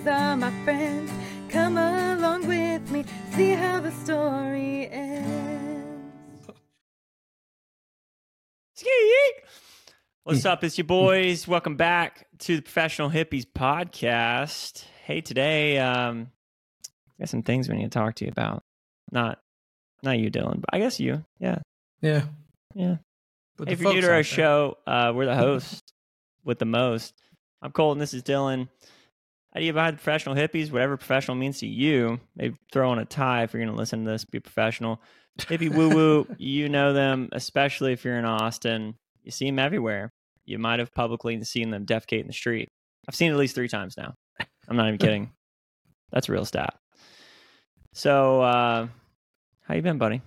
these are my friends. Come along with me, see how the story ends. What's up? It's your boys. Welcome back to the Professional Hippies podcast. Hey, today, um, got some things we need to talk to you about. Not, not you, Dylan, but I guess you. Yeah, Yeah. yeah. But Hey, if you're new to our there- show, uh, we're the hosts with the most. I'm Colton. This is Dylan. Idea behind professional hippies, whatever professional means to you. Maybe throw on a tie if you're going to listen to this. Be professional. Hippie woo woo. you know them, especially if you're in Austin. You see them everywhere. You might have publicly seen them defecate in the street. I've seen it at least three times now. I'm not even kidding. That's a real stat. So, uh, how you been, buddy?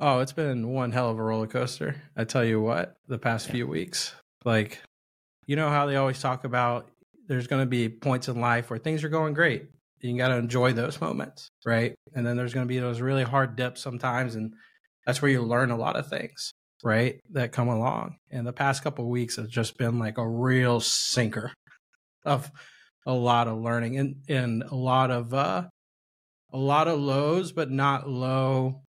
Oh, it's been one hell of a roller coaster. I tell you what, the past Yeah. few weeks. Like, you know how they always talk about there's going to be points in life where things are going great. You got to enjoy those moments, right? And then there's going to be those really hard dips sometimes. And that's where you learn a lot of things, right? That come along. And the past couple weeks have just been like a real sinker of a lot of learning and, and a lot of, uh, a lot of lows, but not low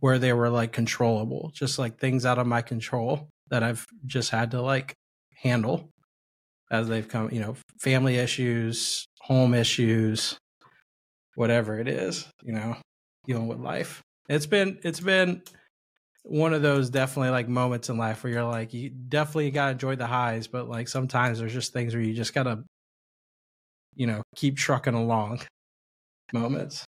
where they were like controllable, just like things out of my control that I've just had to like handle as they've come, you know, family issues, home issues, whatever it is, you know, dealing with life. It's been it's been one of those definitely like moments in life where you're like you definitely got to enjoy the highs, but like sometimes there's just things where you just got to you know, keep trucking along moments.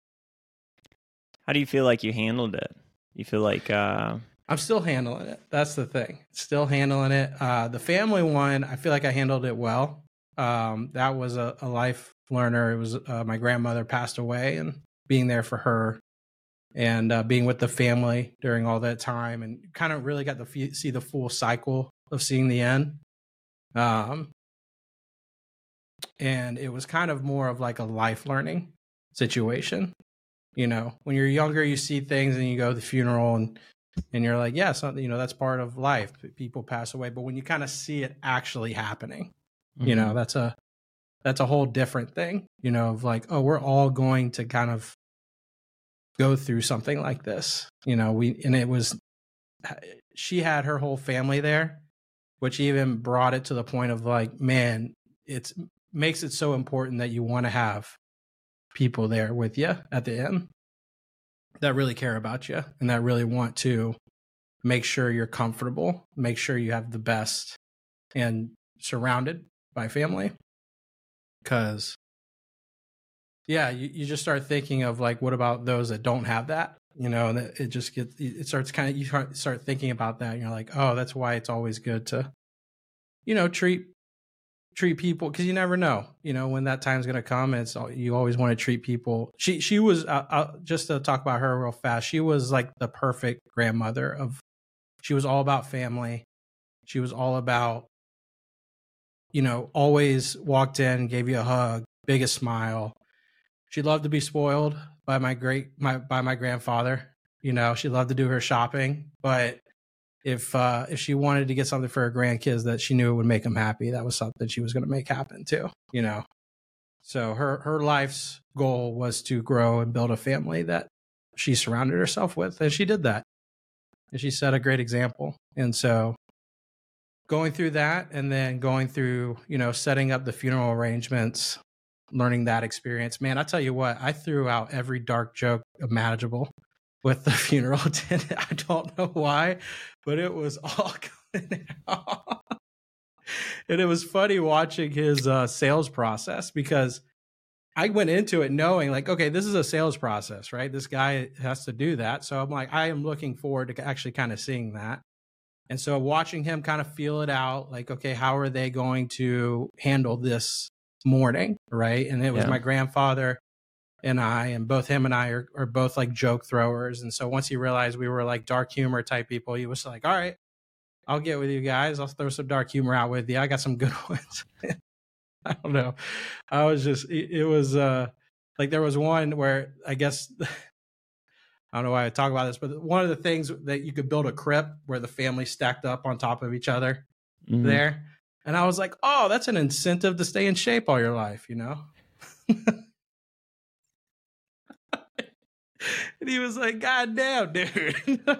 How do you feel like you handled it? You feel like, uh, I'm still handling it. That's the thing. Still handling it. Uh, the family one, I feel like I handled it well. Um, that was a, a life learner. It was uh, my grandmother passed away, and being there for her, and uh, being with the family during all that time, and kind of really got to see the full cycle of seeing the end. Um, and it was kind of more of like a life learning situation. You know, when you're younger, you see things and you go to the funeral and and you're like, yeah, something you know that's part of life. People pass away, but when you kind of see it actually happening, you know, mm-hmm. that's a that's a whole different thing. You know, of like, oh, we're all going to kind of go through something like this. You know, we and it was she had her whole family there, which even brought it to the point of like, man, it's makes it so important that you want to have people there with you at the end that really care about you and that really want to make sure you're comfortable, make sure you have the best and surrounded by family. Cause yeah, you, you just start thinking of like, what about those that don't have that? You know, and it, just gets, it starts kind of, you start thinking about that and you're like, oh, that's why it's always good to, you know, treat, treat people because you never know, you know, when that time's going to come. It's, you always want to treat people. She, she was, uh, uh, just to talk about her real fast, she was like the perfect grandmother of, she was all about family. She was all about, you know, always walked in, gave you a hug, biggest smile. She loved to be spoiled by my great my by my grandfather. You know, she loved to do her shopping, but if uh if she wanted to get something for her grandkids that she knew it would make them happy, that was something she was going to make happen too, you know. So her her life's goal was to grow and build a family that she surrounded herself with and she did that. And she set a great example. And so going through that and then going through, you know, setting up the funeral arrangements, learning that experience. Man, I tell you what, I threw out every dark joke imaginable with the funeral attendant. I don't know why, but it was all coming out. and it was funny watching his uh, sales process because I went into it knowing like, okay, this is a sales process, right? This guy has to do that. So I'm like, I am looking forward to actually kind of seeing that. And so watching him kind of feel it out, like, okay, how are they going to handle this morning? Right. And it was Yeah. my grandfather and I, and both him and I are, are both like joke throwers. And so once he realized we were like dark humor type people, he was like, all right, I'll get with you guys. I'll throw some dark humor out with you. I got some good ones. I don't know. I was just, it, it was uh like there was one where I guess, I don't know why I talk about this, but one of the things that you could build a crypt where the family stacked up on top of each other Mhm. there. And I was like, oh, that's an incentive to stay in shape all your life, you know? and he was like, God damn, dude.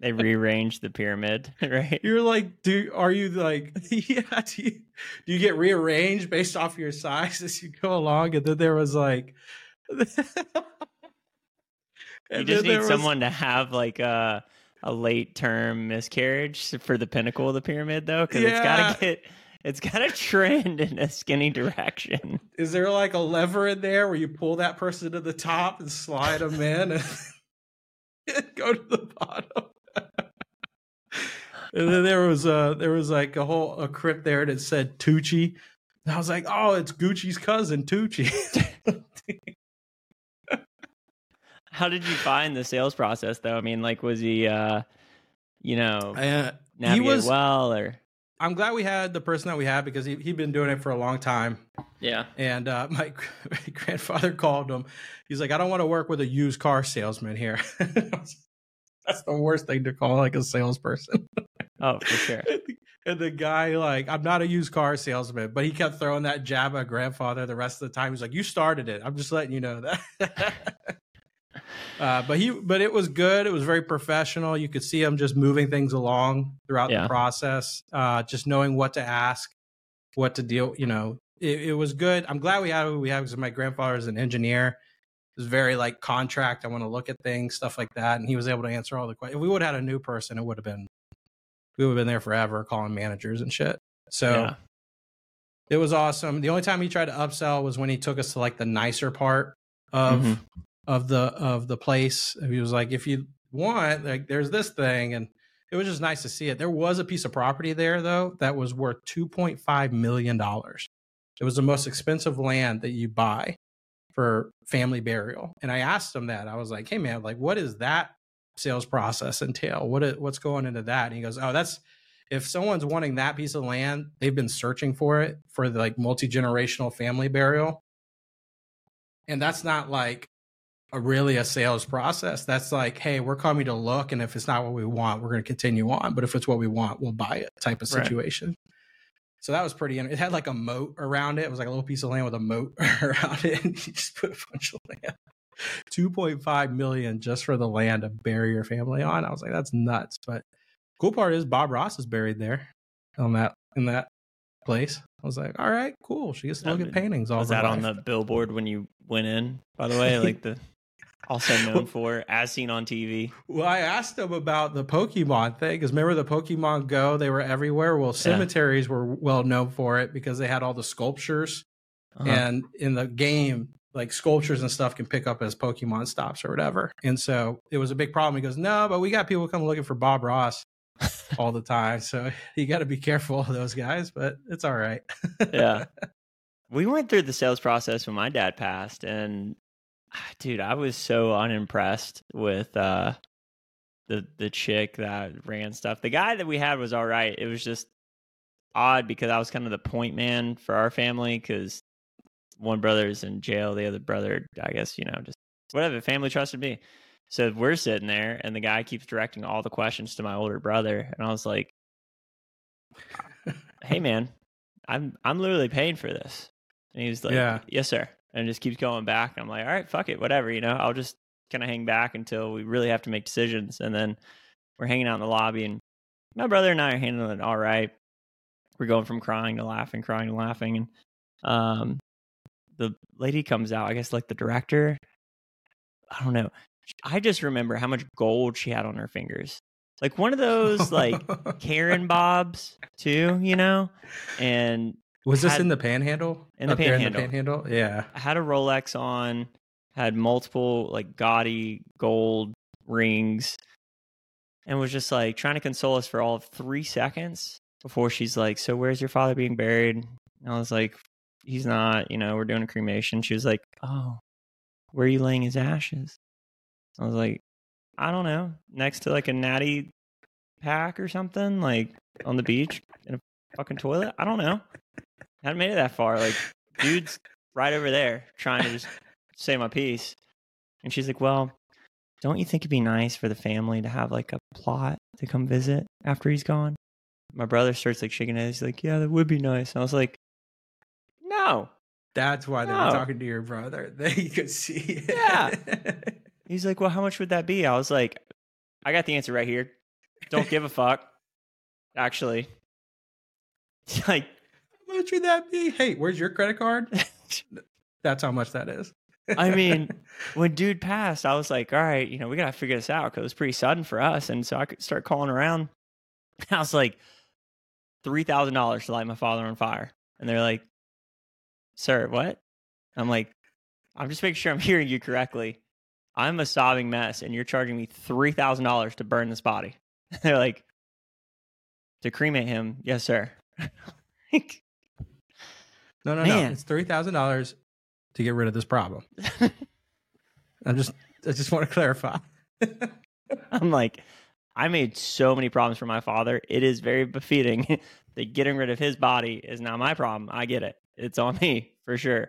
They rearranged the pyramid, right? You're like, do are you like, yeah? Do you, do you get rearranged based off your size as you go along? And then there was like, You just need was- someone to have like a a late term miscarriage for the pinnacle of the pyramid, though, because it's got to get it's got to trend in a skinny direction. Is there like a lever in there where you pull that person to the top and slide them in and go to the bottom? and then there was uh there was like a whole a crypt there that said Tucci. And I was like, oh, it's Gucci's cousin Tucci. How did you find the sales process, though? I mean, like, was he, uh, you know, Uh, he was. well, or I'm glad we had the person that we had because he he'd been doing it for a long time. yeah, And uh, my, my grandfather called him. He's like, I don't want to work with a used car salesman here. That's the worst thing to call like a salesperson. oh, for sure. and, the, and the guy, like, I'm not a used car salesman, but he kept throwing that jab at grandfather the rest of the time. He's like, You started it. I'm just letting you know that. Uh, but he, but it was good. It was very professional. You could see him just moving things along throughout Yeah. the process, uh, just knowing what to ask, what to deal. You know, it, it was good. I'm glad we had who we had because my grandfather is an engineer. It was very like contract. I want to look at things, stuff like that, and he was able to answer all the questions. If we would have had a new person, it would have been we would have been there forever calling managers and shit. So yeah. it was awesome. The only time he tried to upsell was when he took us to like the nicer part of Mhm. Of the of the place. He was like, if you want, like there's this thing and it was just nice to see it. There was a piece of property there though that was worth two point five million dollars. It was the most expensive land that you buy for family burial. And I asked him that. I was like, hey man, like what is that sales process entail? What is, what's going into that? And he goes, oh, that's if someone's wanting that piece of land, they've been searching for it for the, like multi generational family burial, and that's not like a really a sales process. That's like, hey, we're coming to look, and if it's not what we want, we're going to continue on. But if it's what we want, we'll buy it. Type of Right. situation. So that was pretty. It had like a moat around it. It was like a little piece of land with a moat around it, and you just put a bunch of land. 2.5 million just for the land to bury your family on. I was like, that's nuts. But cool part is Bob Ross is buried there on that in that place. I was like, all right, cool. She gets to I look at paintings all Was that on the billboard when you went in? By the way, like the also known for as seen on TV. Well, I asked him about the Pokemon thing because remember the Pokemon Go? They were everywhere. Well, cemeteries were well known for it because they had all the sculptures, Uh-huh. and in the game, like sculptures and stuff can pick up as Pokemon stops or whatever. And so it was a big problem. He goes, "No, but we got people come looking for Bob Ross all the time, so you got to be careful of those guys." But it's all right. yeah. We went through the sales process when my dad passed and dude, I was so unimpressed with uh the the chick that ran stuff. The guy that we had was all right. It was just odd because I was kind of the point man for our family cuz one brother's in jail, the other brother, I guess, you know, just whatever, family trusted me. So we're sitting there and the guy keeps directing all the questions to my older brother and I was like, "Hey man, I'm I'm literally paying for this." And he was like, Yeah. "Yes, sir." And just keeps going back. And I'm like, "All right, fuck it, whatever." You know, I'll just kind of hang back until we really have to make decisions. And then we're hanging out in the lobby, and my brother and I are handling it all right. We're going from crying to laughing, crying to laughing, and um, the lady comes out. I guess like the director. I don't know. I just remember how much gold she had on her fingers, like one of those like Karen bobs too, you know, and was this in the Panhandle? In the Panhandle. In the Panhandle, yeah. I had a Rolex on, had multiple like gaudy gold rings, and was just like trying to console us for all of three seconds before she's like, "So where's your father being buried?" And I was like, "He's not. You know, we're doing a cremation." She was like, "Oh, where are you laying his ashes?" I was like, "I don't know, next to like a natty pack or something, like on the beach in a fucking toilet. I don't know. Hadn't made it that far. Like, dude's right over there trying to just say my piece. And she's like, Well, don't you think it'd be nice for the family to have like a plot to come visit after he's gone? My brother starts like shaking his head. He's like, Yeah, that would be nice. And I was like, No. That's why they No. were talking to your brother. They could see it. Yeah. He's like, well, how much would that be? I was like, I got the answer right here. Don't give a fuck. Actually. Like, much would that be? Hey, where's your credit card? That's how much that is. I mean, when dude passed, I was like, all right, you know, we got to figure this out because it was pretty sudden for us. And so I could start calling around. I was like, $3,000 to light my father on fire. And they're like, sir, what? I'm like, I'm just making sure I'm hearing you correctly. I'm a sobbing mess and you're charging me $3,000 to burn this body. they're like, to cremate him. Yes, sir. Like, no, no, Man. no. It's three thousand dollars to get rid of this problem. I'm just, I just want to clarify. I'm like, I made so many problems for my father. It is very befitting that getting rid of his body is not my problem. I get it. It's on me for sure.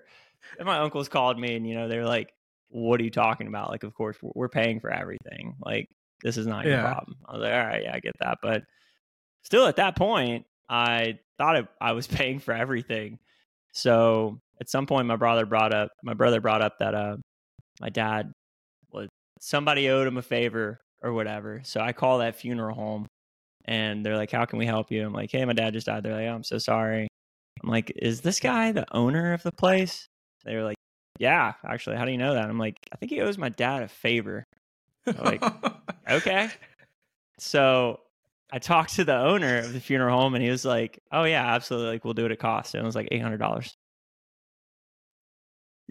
And my uncles called me and, you know, they're like, what are you talking about? Like, of course, we're paying for everything. Like, this is not your Yeah. problem. I was like, all right, yeah, I get that. But still, at that point, I thought it, I was paying for everything. So at some point, my brother brought up, my brother brought up that uh, my dad was somebody owed him a favor or whatever. So I call that funeral home and they're like, How can we help you? I'm like, Hey, my dad just died. They're like, oh, I'm so sorry. I'm like, Is this guy the owner of the place? They were like, Yeah, actually. How do you know that? I'm like, I think he owes my dad a favor. Like, Okay. So I talked to the owner of the funeral home and he was like, Oh, yeah, absolutely. Like, we'll do what it costs. And it was like $800.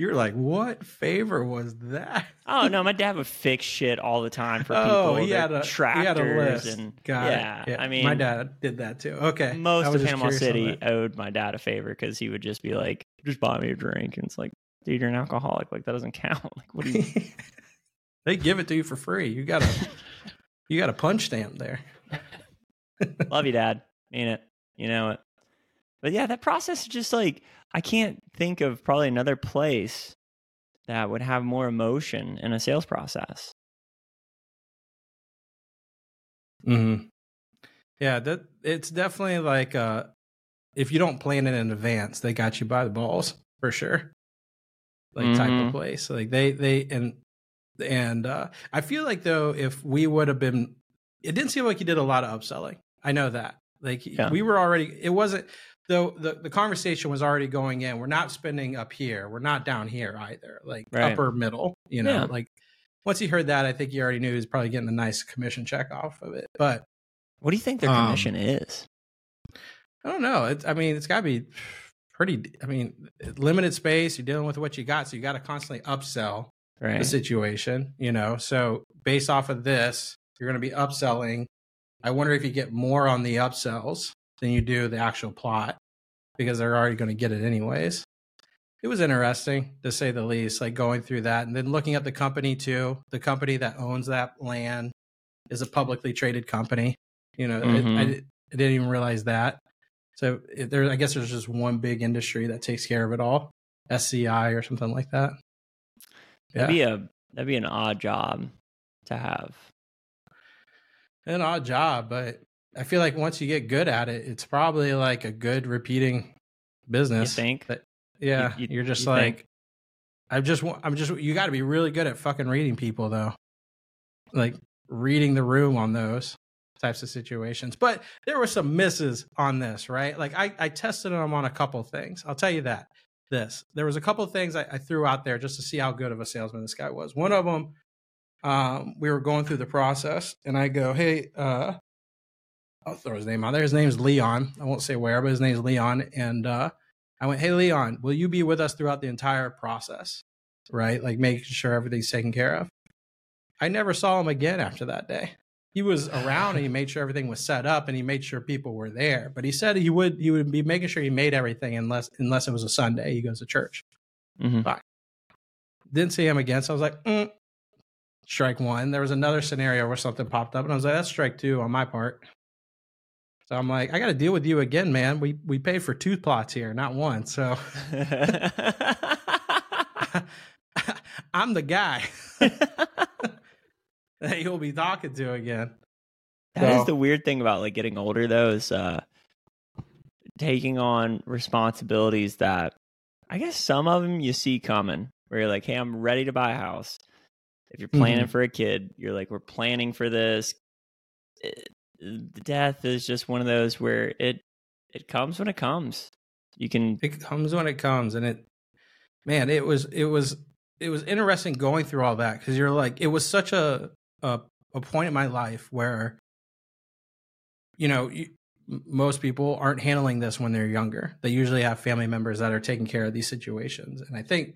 You're like, what favor was that? Oh, no, my dad would fix shit all the time for oh, people. oh, he had a tractors he had a list. and Got yeah, it. I mean, my dad did that too. Okay, most of Panama City owed my dad a favor because he would just be like, "Just buy me a drink," and it's like, "Dude, you're an alcoholic. Like that doesn't count. Like what do you?" they give it to you for free. You got a you got a punch stamp there. Love you, Dad. Mean it. You know it. But yeah, that process is just like I can't think of probably another place that would have more emotion in a sales process. Mm-hmm. Yeah, that it's definitely like uh, if you don't plan it in advance, they got you by the balls for sure. Like type Mhm. of place, like they they and and uh, I feel like though if we would have been, it didn't seem like you did a lot of upselling. I know that. Like Yeah. we were already, it wasn't though the the conversation was already going in. We're not spending up here. We're not down here either. Like Right. upper middle. You know, Yeah. like once he heard that, I think he already knew he was probably getting a nice commission check off of it. But What do you think their Um, commission is? I don't know. It's, I mean, it's got to be pretty. I mean, limited space. You're dealing with what you got, so you got to constantly upsell the situation. You know, so based off of this, you're going to be upselling. I wonder if you get more on the upsells than you do the actual plot because they're already going to get it anyways. It was interesting to say the least, like going through that and then looking at the company too. The company that owns that land is a publicly traded company. You know, it- I, Mhm. di- I didn't even realize that. So it, there, I guess there's just one big industry that takes care of it all, SCI or something like that. Yeah, That'd be a that'd be an odd job to have. An odd job, but I feel like once you get good at it, it's probably like a good repeating business. think? That- yeah, You- you- you, are just you think? like, I just. I'm just. You got to be really good at fucking reading people, though. Like reading the room on those types of situations. But there were some misses on this, right? Like I, I tested them on a couple things. I'll tell you that. This there was a couple of things I, I threw out there just to see how good of a salesman this guy was. One of them, um, we were going through the process, and I go, "Hey, uh, I'll throw his name out there. His name's Leon. I won't say where, but his name's Leon. And uh, I went, Hey, Leon, will you be with us throughout the entire process? Right? Like making sure everything's taken care of. I never saw him again after that day. He was around and he made sure everything was set up and he made sure people were there. But he said he would he would be making sure he made everything unless unless it was a Sunday. He goes to church. Mm-hmm. Didn't see him again. So I was like, mm, strike one. There was another scenario where something popped up, and I was like, that's strike two on my part. So I'm like, I got to deal with you again, man. We we paid for two plots here, not one. So I'm the guy that you'll be talking to again. That is So- the weird thing about like getting older though is uh taking on responsibilities that I guess some of them you see coming where you're like, hey, I'm ready to buy a house. If you're planning Mhm. for a kid, you're like, we're planning for this. It- the death is just one of those where it it comes when it comes. You can it comes when it comes and it man it was it was it was interesting going through all that because you're like it was such a, a a point in my life where you know you, most people aren't handling this when they're younger they usually have family members that are taking care of these situations and i think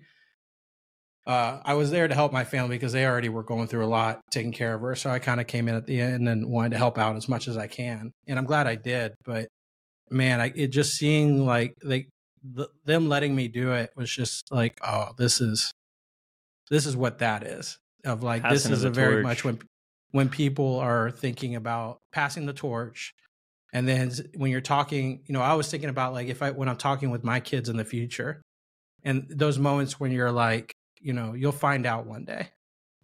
uh, I was there to help my family because they already were going through a lot, taking care of her. So I kind of came in at the end and wanted to help out as much as I can, and I'm glad I did. But man, I, it just seeing like they the, them letting me do it was just like, oh, this is this is what that is. Of like this Passing of is a very much when when people are thinking about passing the torch, and then when you're talking, you know, I was thinking about like if I when I'm talking with my kids in the future, and those moments when you're like, you know, you'll find out one day.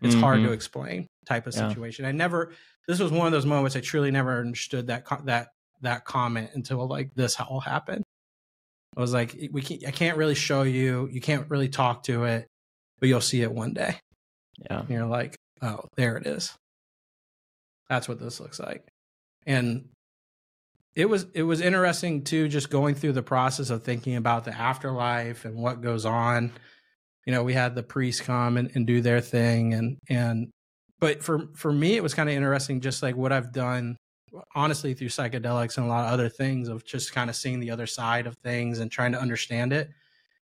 It's hard to Mhm. explain type of Yeah. situation. I never. This was one of those moments I truly never understood that that that comment until like this all happened. I was like, we can't, I can't really show you. You can't really talk to it, but you'll see it one day. yeah. And you're like, oh, there it is. That's what this looks like. And it was it was interesting too, just going through the process of thinking about the afterlife and what goes on. You know, we had the priests come and, and do their thing and and but for for me it was kind of interesting just like what I've done honestly through psychedelics and a lot of other things of just kind of seeing the other side of things and trying to understand it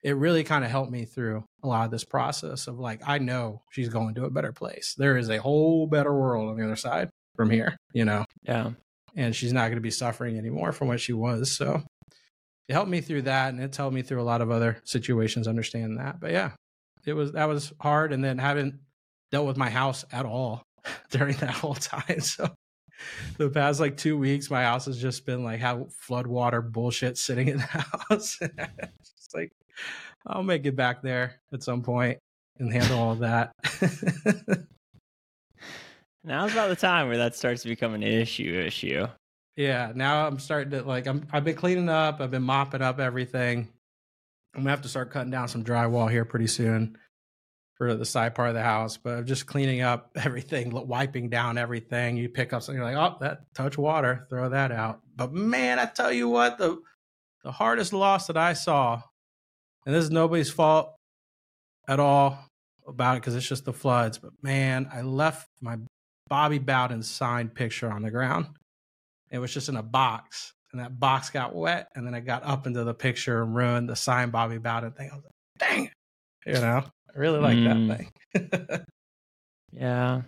it really kind of helped me through a lot of this process of like i know she's going to a better place there is a whole better world on the other side from here you know Yeah. and she's not going to be suffering anymore from what she was so it helped me through that and it's helped me through a lot of other situations understand that. But yeah it was that was hard and then haven't dealt with my house at all during that whole time. So the past like two weeks my house has just been like how floodwater bullshit sitting in the house. It's like i'll make it back there at some point and handle all that. Now's about the time where that starts to become an issue issue. Yeah now i'm starting to like i'm i've been cleaning up i've been mopping up everything. I'm gonna have to start cutting down some drywall here pretty soon for the side part of the house but i'm just cleaning up everything wiping down everything. You pick up something like oh that touch water throw that out. But man i tell you what the the hardest loss that i saw and this is nobody's fault at all about it because it's just the floods but man i left my bobby bowden signed picture on the ground it was just in a box, and that box got wet, and then it got up into the picture and ruined the signed Bobby Bowden thing. I was like, dang it. You know, I really like Mm. that thing. Yeah.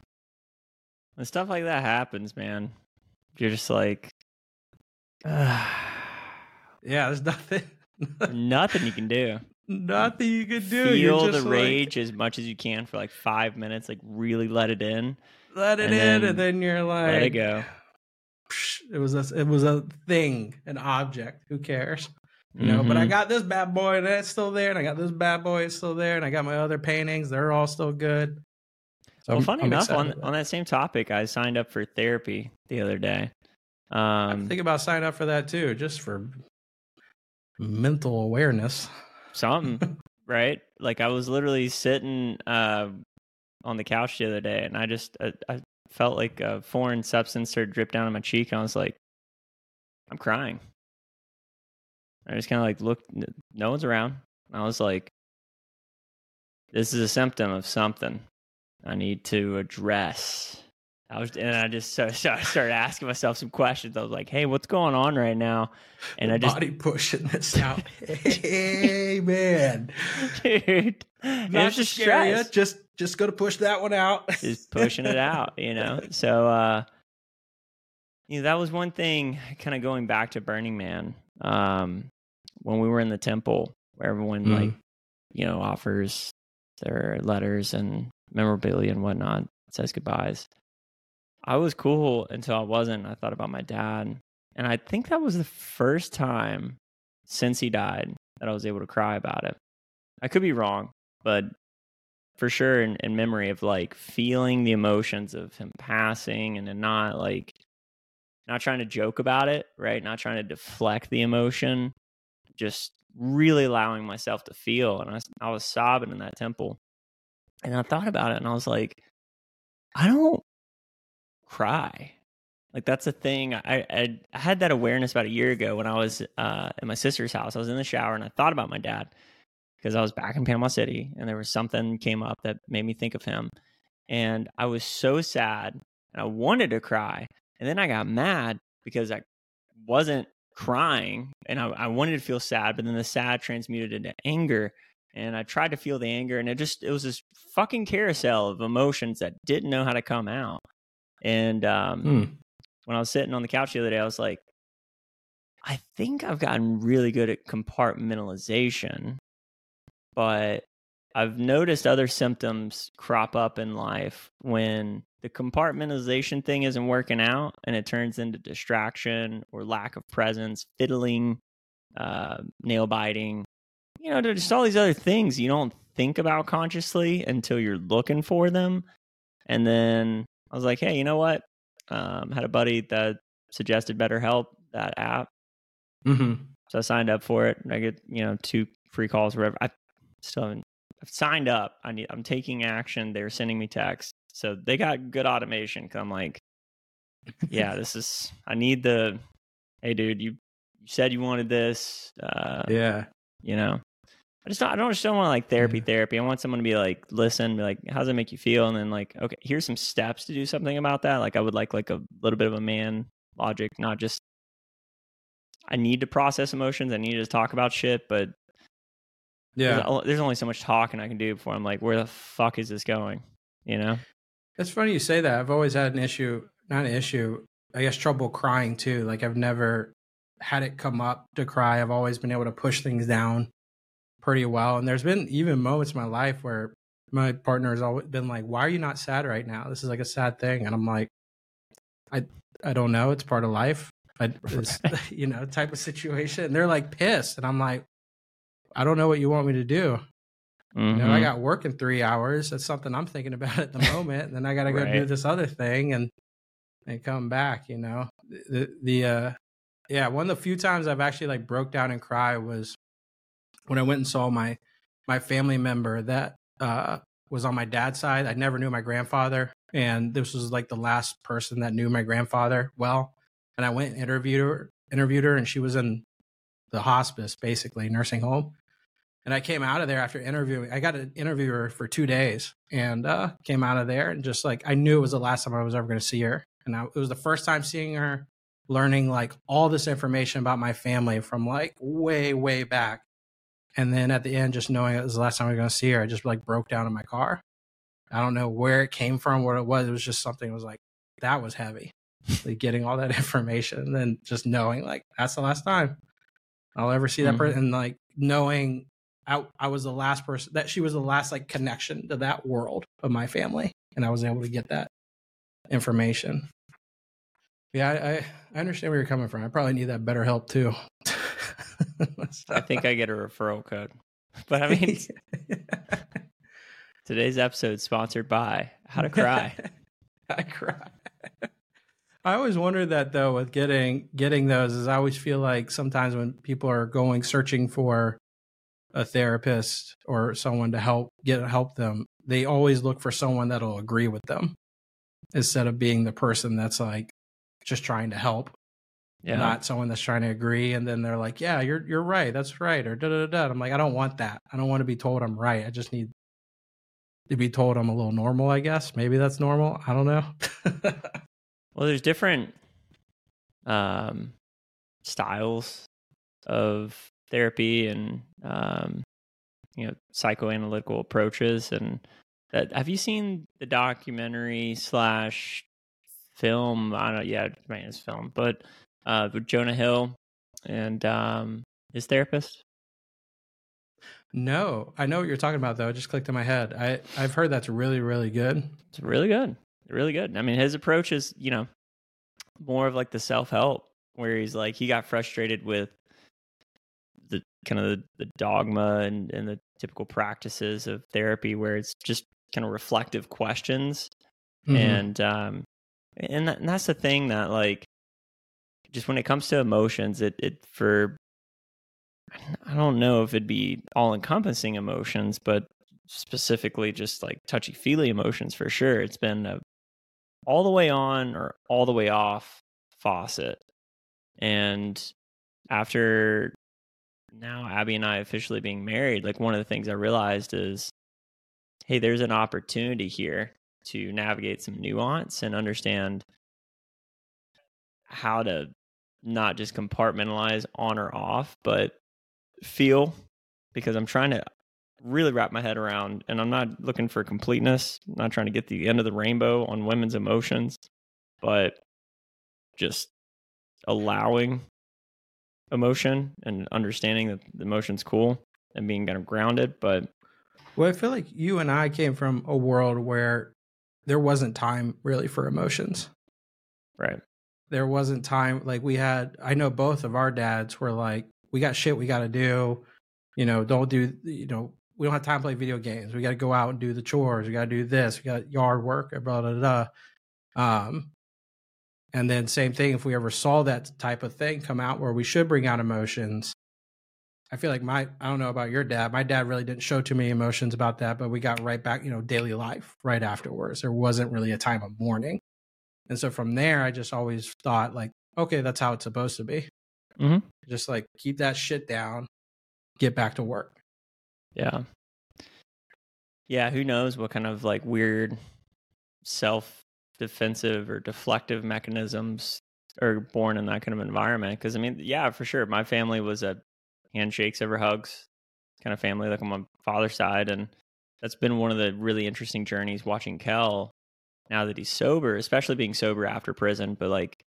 When stuff like that happens, man, you're just like, yeah, there's nothing, nothing you can do. nothing you could do. Feel the like, rage as much as you can for like five minutes, like really let it in, let it and in, then and then you're like, let it go. "Psh, It was a, it was a thing, an object. Who cares? You know, but I Mhm. got this bad boy and it's still there, and I got this bad boy, it's still there, and I got my other paintings, they're all still good. So well, I'm- funny I'm enough, on on that same topic, I signed up for therapy the other day. I'm Um, thinking about signing up for that too, just for mental awareness. something, right? Like I was literally sitting uh, on the couch the other day, and I just I, I felt like a foreign substance started drip down on my cheek, and I was like, I'm crying. I just kind of like looked, no one's around. I was like, this is a symptom of something I need to address. I was, and I just started, started asking myself some questions. I was like, "Hey, what's going on right now?" And I just, body pushing this out. hey man, dude, not to just scare you, stress. just just go to push that one out. just pushing it out, you know. So, uh, you know, that was one thing. Kind of going back to Burning Man, um, when we were in the temple, where everyone Mhm. like, you know, offers their letters and memorabilia and whatnot, says goodbyes. I was cool until I wasn't. I thought about my dad, and I think that was the first time since he died that I was able to cry about it. I could be wrong, but for sure in, in memory of like feeling the emotions of him passing and then not like not trying to joke about it, right? Not trying to deflect the emotion, just really allowing myself to feel. And I, I was sobbing in that temple. And I thought about it and I was like, I don't cry. Like that's a thing. I, I, I had that awareness about a year ago when I was uh, at my sister's house. I was in the shower and I thought about my dad because I was back in Panama City and there was something came up that made me think of him. And I was so sad and I wanted to cry. And then I got mad because I wasn't crying and I, I wanted to feel sad, but then the sad transmuted into anger. And I tried to feel the anger and it just, it was this fucking carousel of emotions that didn't know how to come out. And um, Hmm. when I was sitting on the couch the other day, I was like, I think I've gotten really good at compartmentalization, but I've noticed other symptoms crop up in life when the compartmentalization thing isn't working out and it turns into distraction or lack of presence, fiddling, uh, nail biting. You know, just all these other things you don't think about consciously until you're looking for them. And then I was like, hey, you know what? Um, had a buddy that suggested BetterHelp, that app. hmm So I signed up for it. and I get, you know, two free calls, whatever. I still haven't I've signed up. I need I'm taking action. They're sending me texts. So they got good automation. Cause I'm like, yeah, this is I need the hey dude, you, you said you wanted this. Uh Yeah. you know. I just don't I don't just don't want like therapy Yeah. therapy. I want someone to be like, listen, be like, how does it make you feel? And then like, okay, here's some steps to do something about that. Like I would like like a little bit of a man logic, not just I need to process emotions. I need to talk about shit, but Yeah. there's, there's only so much talking I can do before I'm like, where the fuck is this going? You know? It's funny you say that. I've always had an issue, not an issue, I guess trouble crying too. Like I've never had it come up to cry. I've always been able to push things down pretty well. And there's been even moments in my life where my partner has always been like, "Why are you not sad right now? This is like a sad thing." And I'm like, "I I don't know. It's part of life. I, you know, type of situation." And they're like pissed, and I'm like, "I don't know what you want me to do." You know, I Mhm. got work in three hours. That's something I'm thinking about at the moment. And then I got to go do this other thing and and come back. You know, the the uh, yeah, one of the few times I've actually like broke down and cried was when I went and saw my my family member that uh was on my dad's side. I never knew my grandfather, and this was like the last person that knew my grandfather well. And I went and interviewed her, interviewed her, and she was in the hospice, basically nursing home. And I came out of there after interviewing. I got to interview her for two days, and uh, came out of there and just like I knew it was the last time I was ever going to see her, and I, it was the first time seeing her, learning like all this information about my family from like way way back, and then at the end, just knowing it was the last time I was going to see her, I just like broke down in my car. I don't know where it came from, what it was. It was just something. that was like that was heavy, like getting all that information, and then just knowing like that's the last time I'll ever see that Mhm. person, and like knowing I, I was the last person that she was the last like connection to that world of my family, and I was able to get that information. Yeah, I, I understand where you're coming from. I probably need that better help too. I think I get a referral code. But I mean, today's episode is sponsored by How to Cry. I cry. I always wonder that though with getting getting those is I always feel like sometimes when people are going searching for a therapist or someone to help get help them, they always look for someone that'll agree with them instead of being the person that's like just trying to help, Yeah. not someone that's trying to agree. And then they're like, "Yeah, you're you're right. That's right." Or da da da. da. I'm like, I don't want that. I don't want to be told I'm right. I just need to be told I'm a little normal. I guess maybe that's normal. I don't know. Well, there's different um, styles of therapy and um, you know psychoanalytical approaches. And that have you seen the documentary slash film? I don't know. Yeah, I mean, it's film, but uh, Jonah Hill and um, his therapist. No, I know what you're talking about though. It just clicked in my head. I I've heard that's really really good. It's really good. Really good. I mean, his approach is, you know, more of like the self help, where he's like, he got frustrated with the kind of the, the dogma and, and the typical practices of therapy, where it's just kind of reflective questions. Mhm. And, um, and, that, and that's the thing that, like, just when it comes to emotions, it, it, for I don't know if it'd be all encompassing emotions, but specifically just like touchy feely emotions for sure. It's been a all the way on or all the way off faucet. And after now Abby and I officially being married, like one of the things I realized is hey, there's an opportunity here to navigate some nuance and understand how to not just compartmentalize on or off, but feel because I'm trying to really wrap my head around and I'm not looking for completeness, I'm not trying to get the end of the rainbow on women's emotions, but just allowing emotion and understanding that the emotion's cool and being kind of grounded, but well, I feel like you and I came from a world where there wasn't time really for emotions. Right. There wasn't time like we had I know both of our dads were like we got shit we got to do. You know, don't do you know, we don't have time to play video games. We got to go out and do the chores. We got to do this. We got yard work, blah, blah, blah. Um, and then same thing, if we ever saw that type of thing come out where we should bring out emotions, I feel like my I don't know about your dad. My dad really didn't show too many emotions about that, but we got right back, you know, daily life right afterwards. There wasn't really a time of mourning. And so from there, I just always thought like, okay, that's how it's supposed to be. Mm-hmm. Just like keep that shit down, get back to work. Yeah. Yeah, who knows what kind of like weird self defensive or deflective mechanisms are born in that kind of environment. Because I mean, yeah, for sure. My family was a handshakes over hugs kind of family, like on my father's side, and that's been one of the really interesting journeys watching Kel now that he's sober, especially being sober after prison, but like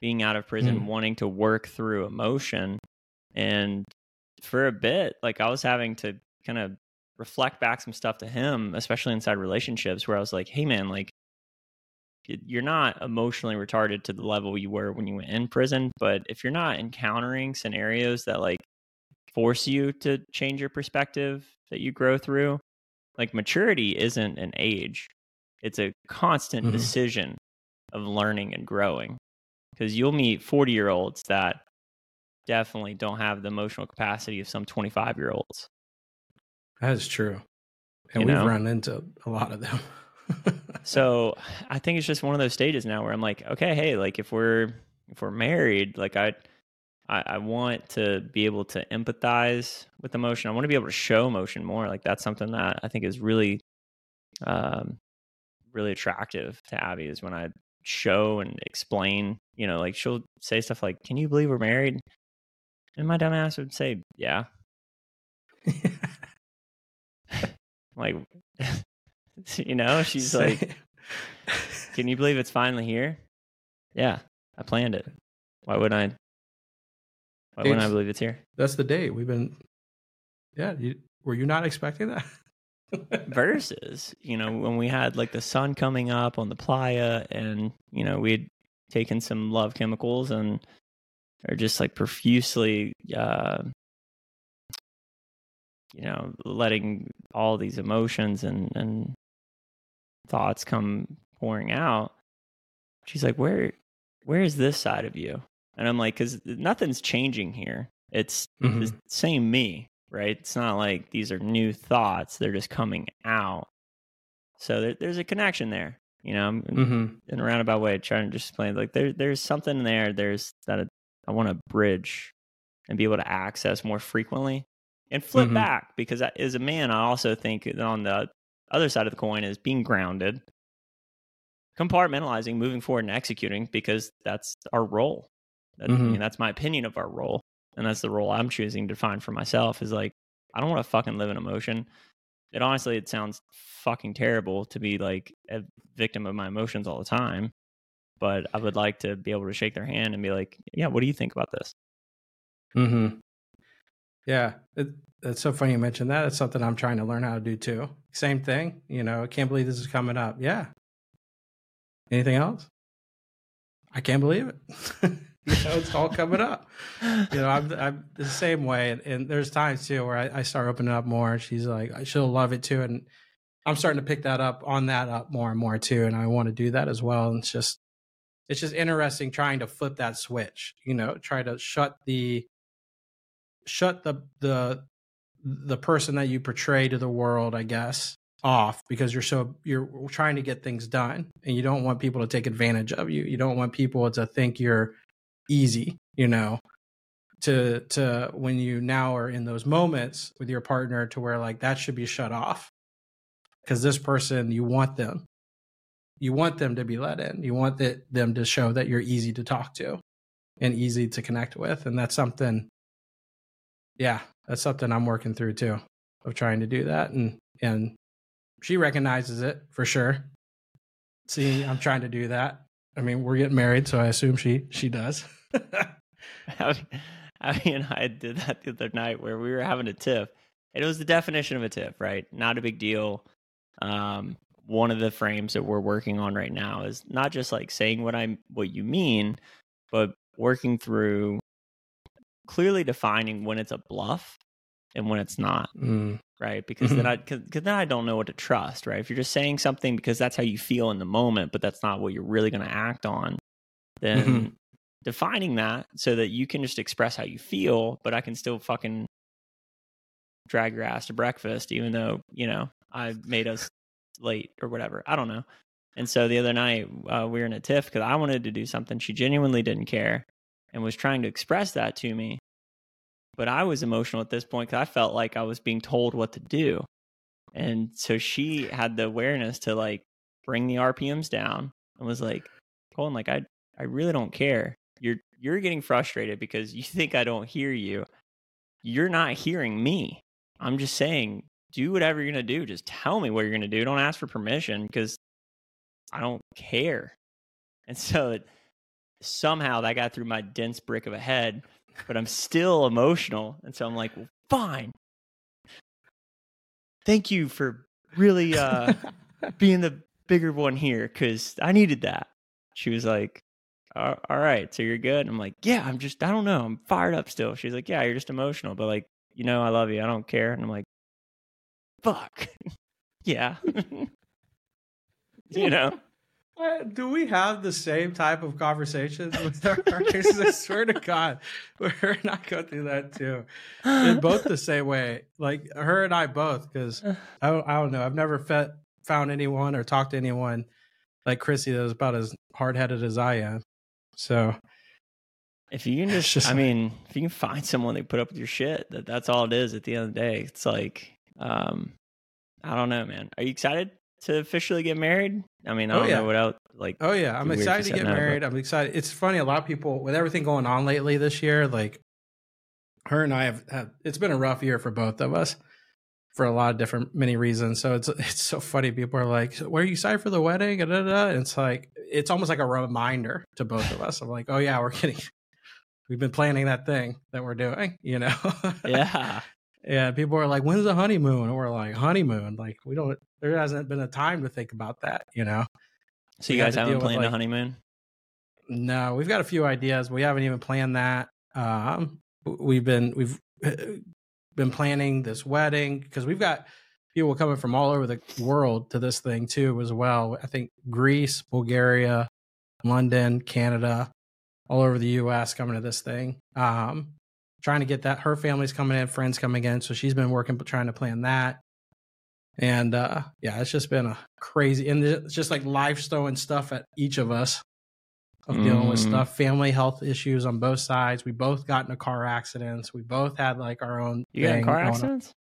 being out of prison, mm. wanting to work through emotion. And for a bit, like I was having to kind of reflect back some stuff to him, especially inside relationships, where I was like, hey, man, like, you're not emotionally retarded to the level you were when you went in prison. But if you're not encountering scenarios that like force you to change your perspective that you grow through, like maturity isn't an age, it's a constant mm-hmm. decision of learning and growing. Because you'll meet 40 year olds that definitely don't have the emotional capacity of some 25 year olds. That is true. And you we've know? run into a lot of them. so I think it's just one of those stages now where I'm like, okay, hey, like if we're if we're married, like I I, I want to be able to empathize with emotion. I want to be able to show emotion more. Like that's something that I think is really um really attractive to Abby is when I show and explain, you know, like she'll say stuff like, Can you believe we're married? And my dumb ass would say, Yeah. like you know she's like can you believe it's finally here? Yeah i planned it. Why wouldn't i? Why wouldn't i believe it's here? that's the date we've been yeah you, were you not expecting that versus you know when we had like the sun coming up on the playa and you know we'd taken some love chemicals and are just like profusely uh you know letting all these emotions and and thoughts come pouring out. She's like where where is this side of you? And i'm like because nothing's changing here. It's mm-hmm. the same me right it's not like these are new thoughts they're just coming out so there, there's a connection there you know mm-hmm. in a roundabout way trying to just explain like there, there's something there there's that i want to bridge and be able to access more frequently and flip mm-hmm. back because as a man, I also think on the other side of the coin is being grounded, compartmentalizing, moving forward, and executing because that's our role. That, mm-hmm. I mean, that's my opinion of our role, and that's the role I'm choosing to find for myself. Is like I don't want to fucking live in emotion. It honestly, it sounds fucking terrible to be like a victim of my emotions all the time. But I would like to be able to shake their hand and be like, "Yeah, what do you think about this?" Hmm. Yeah, it, it's so funny you mentioned that. It's something I'm trying to learn how to do too. Same thing. You know, I can't believe this is coming up. Yeah. Anything else? I can't believe it. you know, it's all coming up. You know, I'm, I'm the same way. And, and there's times too where I, I, start opening up more. She's like, she'll love it too. And I'm starting to pick that up on that up more and more too. And I want to do that as well. And it's just, it's just interesting trying to flip that switch, you know, try to shut the, shut the the the person that you portray to the world, I guess, off because you're so you're trying to get things done and you don't want people to take advantage of you. You don't want people to think you're easy, you know. To to when you now are in those moments with your partner to where like that should be shut off. Cuz this person you want them. You want them to be let in. You want the, them to show that you're easy to talk to and easy to connect with and that's something yeah, that's something I'm working through too of trying to do that and and she recognizes it for sure. See, I'm trying to do that. I mean, we're getting married, so I assume she she does. Abby, and I did that the other night where we were having a tiff. It was the definition of a tiff, right? Not a big deal. Um, one of the frames that we're working on right now is not just like saying what I'm what you mean, but working through clearly defining when it's a bluff and when it's not Mm, right? Because then i because then i don't know what to trust right? If you're just saying something because that's how you feel in the moment but that's not what you're really going to act on then Mhm. defining that so that you can just express how you feel but i can still fucking drag your ass to breakfast even though you know i made us late or whatever. I don't know. And so the other night uh, we were in a tiff because i wanted to do something. She genuinely didn't care and was trying to express that to me but I was emotional at this point because I felt like I was being told what to do. And so she had the awareness to like bring the RPMs down and was like, Colton, like I I really don't care. You're you're getting frustrated because you think I don't hear you. You're not hearing me. I'm just saying, do whatever you're gonna do. Just tell me what you're gonna do. Don't ask for permission because I don't care. And so it, somehow that got through my dense brick of a head but I'm still emotional. And so I'm like, well, fine. Thank you for really uh, being the bigger one here because I needed that. She was like, all right, so you're good. I'm like, yeah, I'm just, I don't know. I'm fired up still. She's like, yeah, you're just emotional, but like, you know, I love you. I don't care. And I'm like, fuck. yeah. you know? Uh, Do we have the same type of conversations with our partners? I swear to God, we're not going through that too. They're both the same way. Like her and I both, because I, don't- I don't know. I've never found anyone or talked to anyone like Chrissy that was about as hard headed as I am. So If you can just, just I mean, if you can find someone that put up with your shit, that that's all it is at the end of the day. It's like, um, I don't know, man. Are you excited to officially get married? I mean, I Oh, don't yeah. know what else. Like, Oh yeah, I'm Be weird if excited to get but- married. I'm excited. It's funny. A lot of people with everything going on lately this year, like her and I have, have it's been a rough year for both of us for a lot of different many reasons. So it's it's so funny. People are like, "So are you excited for the wedding?" And it's like it's almost like a reminder to both of us. I'm like, "Oh yeah, we're getting." We've been planning that thing that we're doing, you know. yeah, Yeah, people are like, "When's the honeymoon?" And we're like, "Honeymoon." Like we don't. There hasn't been a time to think about that, you know. so We you guys haven't planned a honeymoon? No, we've got a few ideas. We haven't even planned that. Um, we've been we've uh, been planning this wedding because we've got people coming from all over the world to this thing too as well. I think Greece, Bulgaria, London, Canada, all over the U.S. coming to this thing. Um, trying to get that. Her family's coming in, friends coming in, so she's been working trying to plan that. And uh, yeah, it's just been a crazy and it's just like life throwing stuff at each of us of dealing with Mm. stuff, family health issues on both sides. We both got into car accidents. We both had like our own. You got in car accidents?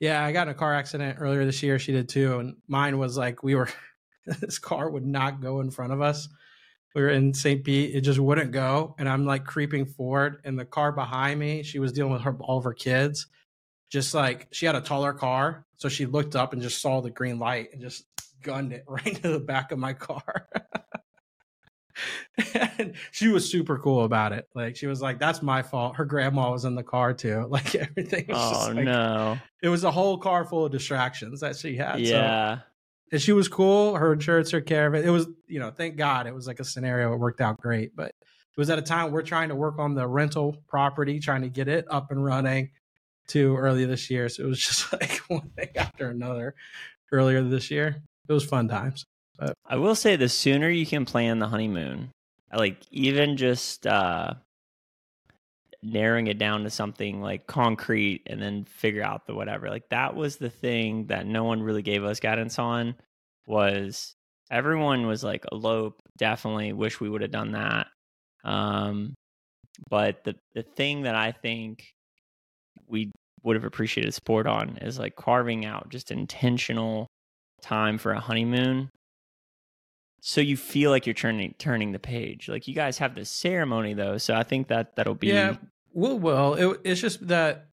Yeah, I got in a car accident earlier this year. She did too, and mine was like we were. this car would not go in front of us. We were in St. Pete. It just wouldn't go, and I'm like creeping forward, and the car behind me, she was dealing with her all of her kids. Just like she had a taller car, so she looked up and just saw the green light and just gunned it right into the back of my car. and she was super cool about it. Like she was like, "That's my fault." Her grandma was in the car too. Like everything was Oh just like no! it was a whole car full of distractions that she had. So, Yeah, and she was cool. Her insurance took care of it. It was, you know, thank God it was like a scenario. It worked out great. But it was at a time we're trying to work on the rental property, trying to get it up and running too early this year. So it was just like one thing after another earlier this year. It was fun times. I will say the sooner you can plan the honeymoon, like even just uh narrowing it down to something like concrete and then figure out the whatever. Like that was the thing that no one really gave us guidance on was everyone was like elope definitely wish we would have done that. Um but the the thing that i think we would have appreciated support on is like carving out just intentional time for a honeymoon so you feel like you're turning turning the page like you guys have the ceremony though so i think that that'll be Yeah, well, well, it, it's just that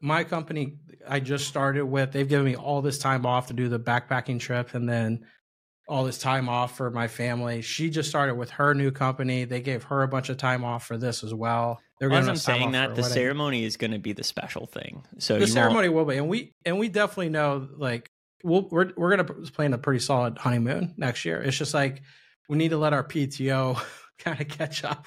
my company I just started with, they've given me all this time off to do the backpacking trip and then all this time off for my family. She just started with her new company. They gave her a bunch of time off for this as well. They're as i'm saying that the wedding. ceremony is going to be the special thing so the ceremony will be, and we and we definitely know like we'll, we're we're gonna plan a pretty solid honeymoon next year. It's just like we need to let our PTO kind of catch up.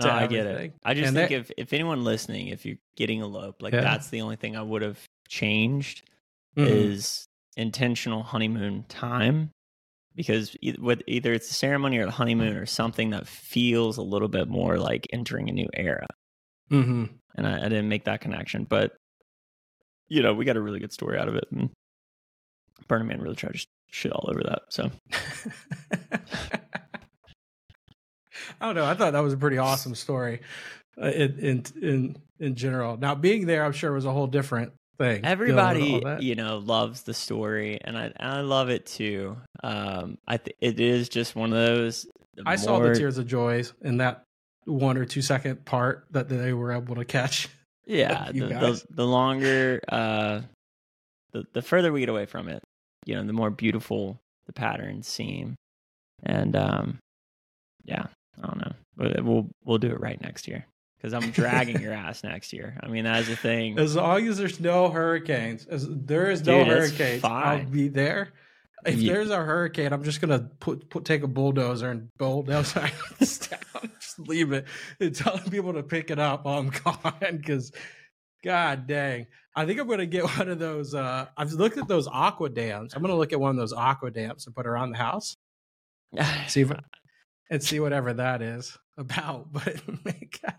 No, I get it. I just And think if if anyone listening, if you're getting eloped, like Yeah. that's the only thing I would have changed Mhm. is intentional honeymoon time, because with either it's the ceremony or the honeymoon or something that feels a little bit more like entering a new era. Mhm. And I, I didn't make that connection, but you know, we got a really good story out of it, and Burning Man really tried to shit all over that. So I don't know. I thought that was a pretty awesome story uh, in in in in general. Now being there, I'm sure was a whole different thing. dealing with all everybody you know loves the story and i and i love it too um i th- it is just one of those I saw the tears of joy in that one or two second part that they were able to catch. yeah the, the, the longer uh the, the further we get away from it you know the more beautiful the patterns seem and um yeah i don't know But we'll we'll do it right next year because i'm dragging your ass next year i mean that's the thing As long as there's no hurricanes, as there is no Dude, hurricanes, I'll be there. If Ye- there's a hurricane, I'm just gonna put, put take a bulldozer and bulldoze this down. Just leave it and telling people to pick it up while I'm gone. Because, god dang, I think I'm gonna get one of those. Uh, I've looked at those aqua dams. I'm gonna look at one of those aqua dams and put around the house. See if and see whatever that is about. But God.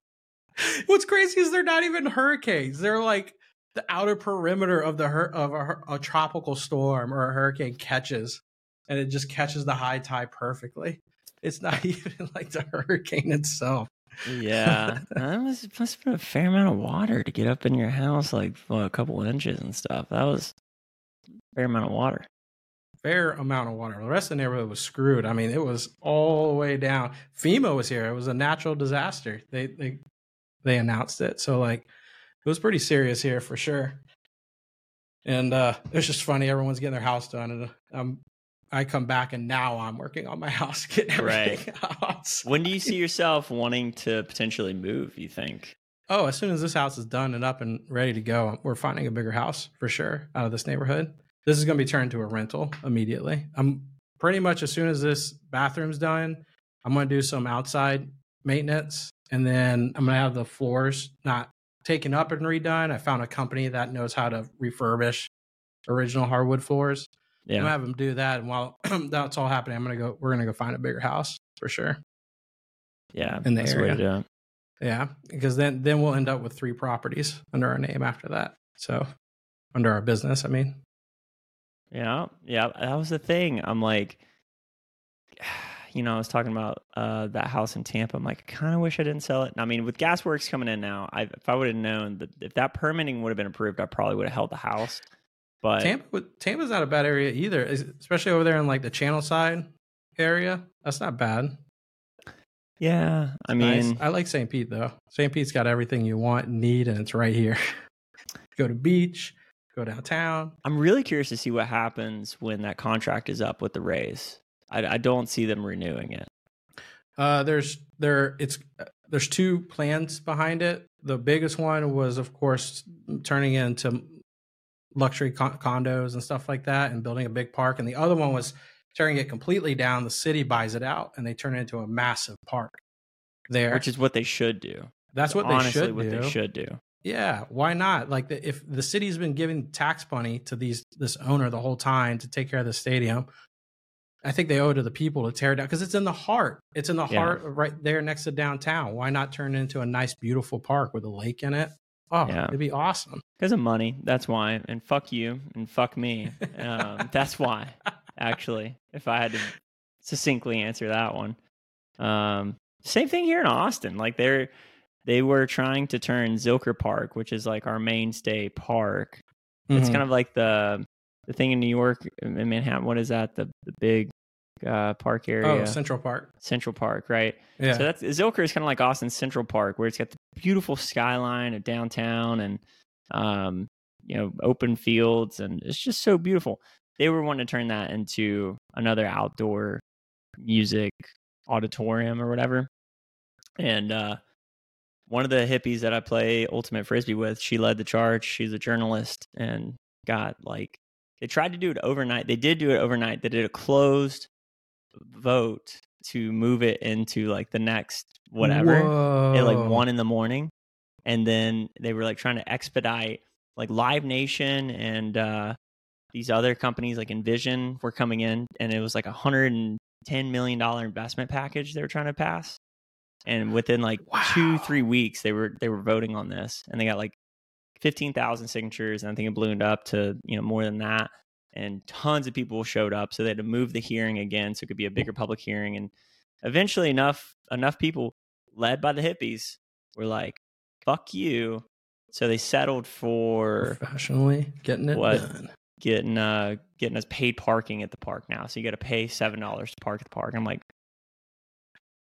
what's crazy is they're not even hurricanes. They're like the outer perimeter of the of a, a tropical storm or a hurricane catches, and it just catches the high tide perfectly. It's not even like the hurricane itself. Yeah, that was must have been a fair amount of water to get up in your house, like what, a couple inches and stuff. That was fair amount of water. Fair amount of water. The rest of the neighborhood was screwed. I mean, it was all the way down. FEMA was here. It was a natural disaster. They they they announced it. So like it was pretty serious here for sure. And uh it's just funny, everyone's getting their house done. And um I come back and now I'm working on my house, getting everything out. When do you see yourself wanting to potentially move? You think? Oh, as soon as this house is done and up and ready to go, we're finding a bigger house for sure out of this neighborhood. This is going to be turned to a rental immediately. I'm pretty much as soon as this bathroom's done, I'm going to do some outside maintenance and then I'm going to have the floors not taken up and redone. I found a company that knows how to refurbish original hardwood floors. I'm gonna have them do that, and while that's all happening, I'm gonna go. We're gonna go find a bigger house for sure. yeah. in the that's way to area. Yeah, because then then we'll end up with three properties under our name after that. So under our business, I mean. Yeah, yeah. That was the thing. I'm like, you know, I was talking about uh, that house in Tampa. I'm like, I kind of wish I didn't sell it. I mean, with Gas Worx coming in now, I, if I would have known that if that permitting would have been approved, I probably would have held the house. But Tampa, would- Tampa's not a bad area either, especially over there in like the Channel Side area. That's not bad. yeah, I Nice. mean, I like St. Pete though. St. Pete's got everything you want and need, and it's right here. go to beach, go downtown. I'm really curious to see what happens when that contract is up with the Rays. I, I don't see them renewing it. Uh, there's there it's there's two plans behind it. The biggest one was, of course, turning it into luxury con- condos and stuff like that, and building a big park. And the other one was tearing it completely down. The city buys it out, and they turn it into a massive park. There, which is what they should do. that's what honestly they should what do. they should do. Yeah, why not? Like the, if the city's been giving tax money to these this owner the whole time to take care of the stadium, I think they owe it to the people to tear it down because it's in the heart. It's in the Yeah. heart, right there next to downtown. Why not turn it into a nice, beautiful park with a lake in it? Oh, Yeah. it'd be awesome. Because of money. That's why. And fuck you and fuck me. Um, that's why, actually, if I had to succinctly answer that one. Um, same thing here in Austin. Like they're they were trying to turn Zilker Park, which is like our mainstay park. It's Mhm. kind of like the the thing in New York in Manhattan. What is that? The the big uh, park area, oh Central Park. Central Park, right? Yeah, So that's Zilker is kind of like Austin Central Park, where it's got the beautiful skyline of downtown and um, you know open fields, and it's just so beautiful. They were wanting to turn that into another outdoor music auditorium or whatever. And uh, one of the hippies that I play ultimate frisbee with, she led the charge. She's a journalist and got like they tried to do it overnight. They did do it overnight. They did a closed vote to move it into like the next whatever at like one in the morning and then they were like trying to expedite like live nation and uh these other companies like envision were coming in and it was like a hundred and ten million dollar investment package they were trying to pass and within like two three weeks they were they were voting on this and they got like 15,000 signatures and I think it ballooned up to you know more than that and tons of people showed up so they had to move the hearing again so it could be a bigger public hearing and eventually enough enough people led by the hippies were like fuck you so they settled for professionally getting it What? done. getting uh getting us paid parking at the park now so you got to pay seven dollars to park at the park i'm like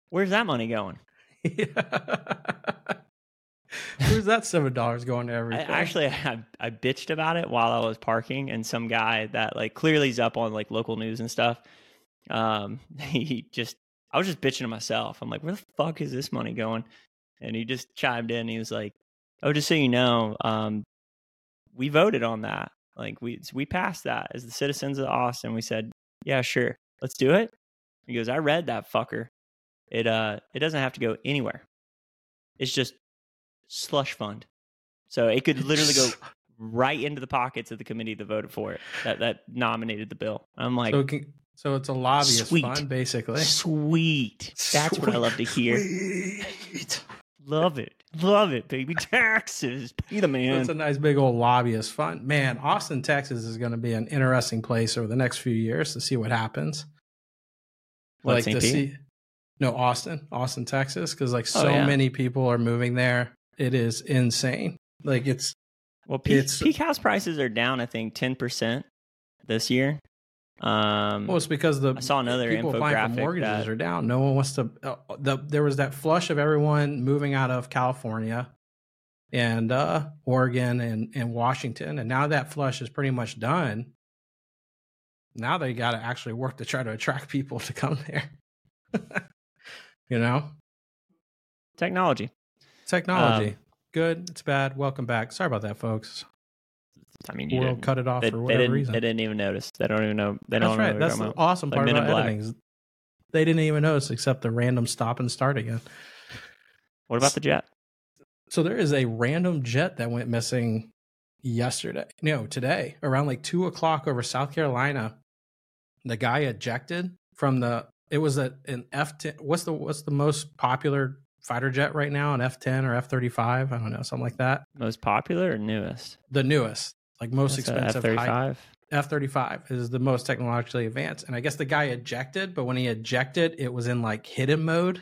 where's that money going Where's that seven dollars going to I, everything? actually I, I bitched about it while i was parking and some guy that like clearly is up on like local news and stuff um he just i was just bitching to myself. I'm like where the fuck is this money going? And he just chimed in. He was like oh just so you know um we voted on that. Like we we passed that as the citizens of austin. We said yeah sure let's do it he goes i read that fucker. It uh it doesn't have to go anywhere. It's just slush fund so it could literally go right into the pockets of the committee that voted for it that that nominated the bill i'm like so, it can, so it's a lobbyist Sweet. fund, basically. sweet that's what i love to hear Sweet. love it love it baby taxes pay the man It's a nice big old lobbyist fund. Man, Austin, Texas is going to be an interesting place over the next few years to see what happens. What, St. to Pete? see no Austin, Austin, Texas, because like oh, so Oh, yeah. many people are moving there. It is insane. Like it's Well, peak, It's- peak house prices are down, I think, ten percent this year. Um, well, it's because the I saw another people applying for infographic mortgages that- are down. No one wants to. Uh, the, there was that flush of everyone moving out of California and uh, Oregon and, and Washington, and now that flush is pretty much done. Now they got to actually work to try to attract people to come there. you know, technology. Technology. Um, Good, it's bad. Welcome back. Sorry about that, folks. I mean, you World cut it off they, for whatever didn't. reason. They didn't even notice. They don't even know. They That's don't right. That's the about. awesome Like part about in editing. is They didn't even notice except the random stop and start again. What about the jet? So there is a random jet that went missing yesterday. No, today around like two o'clock over South Carolina. The guy ejected from the. It was a, an F ten. What's the what's the most popular fighter jet right now? An F ten or F thirty five? I don't know, something like that. Most popular or newest? The newest, like most F expensive high- five. F thirty five is the most technologically advanced. And I guess the guy ejected, but when he ejected, it was in like hidden mode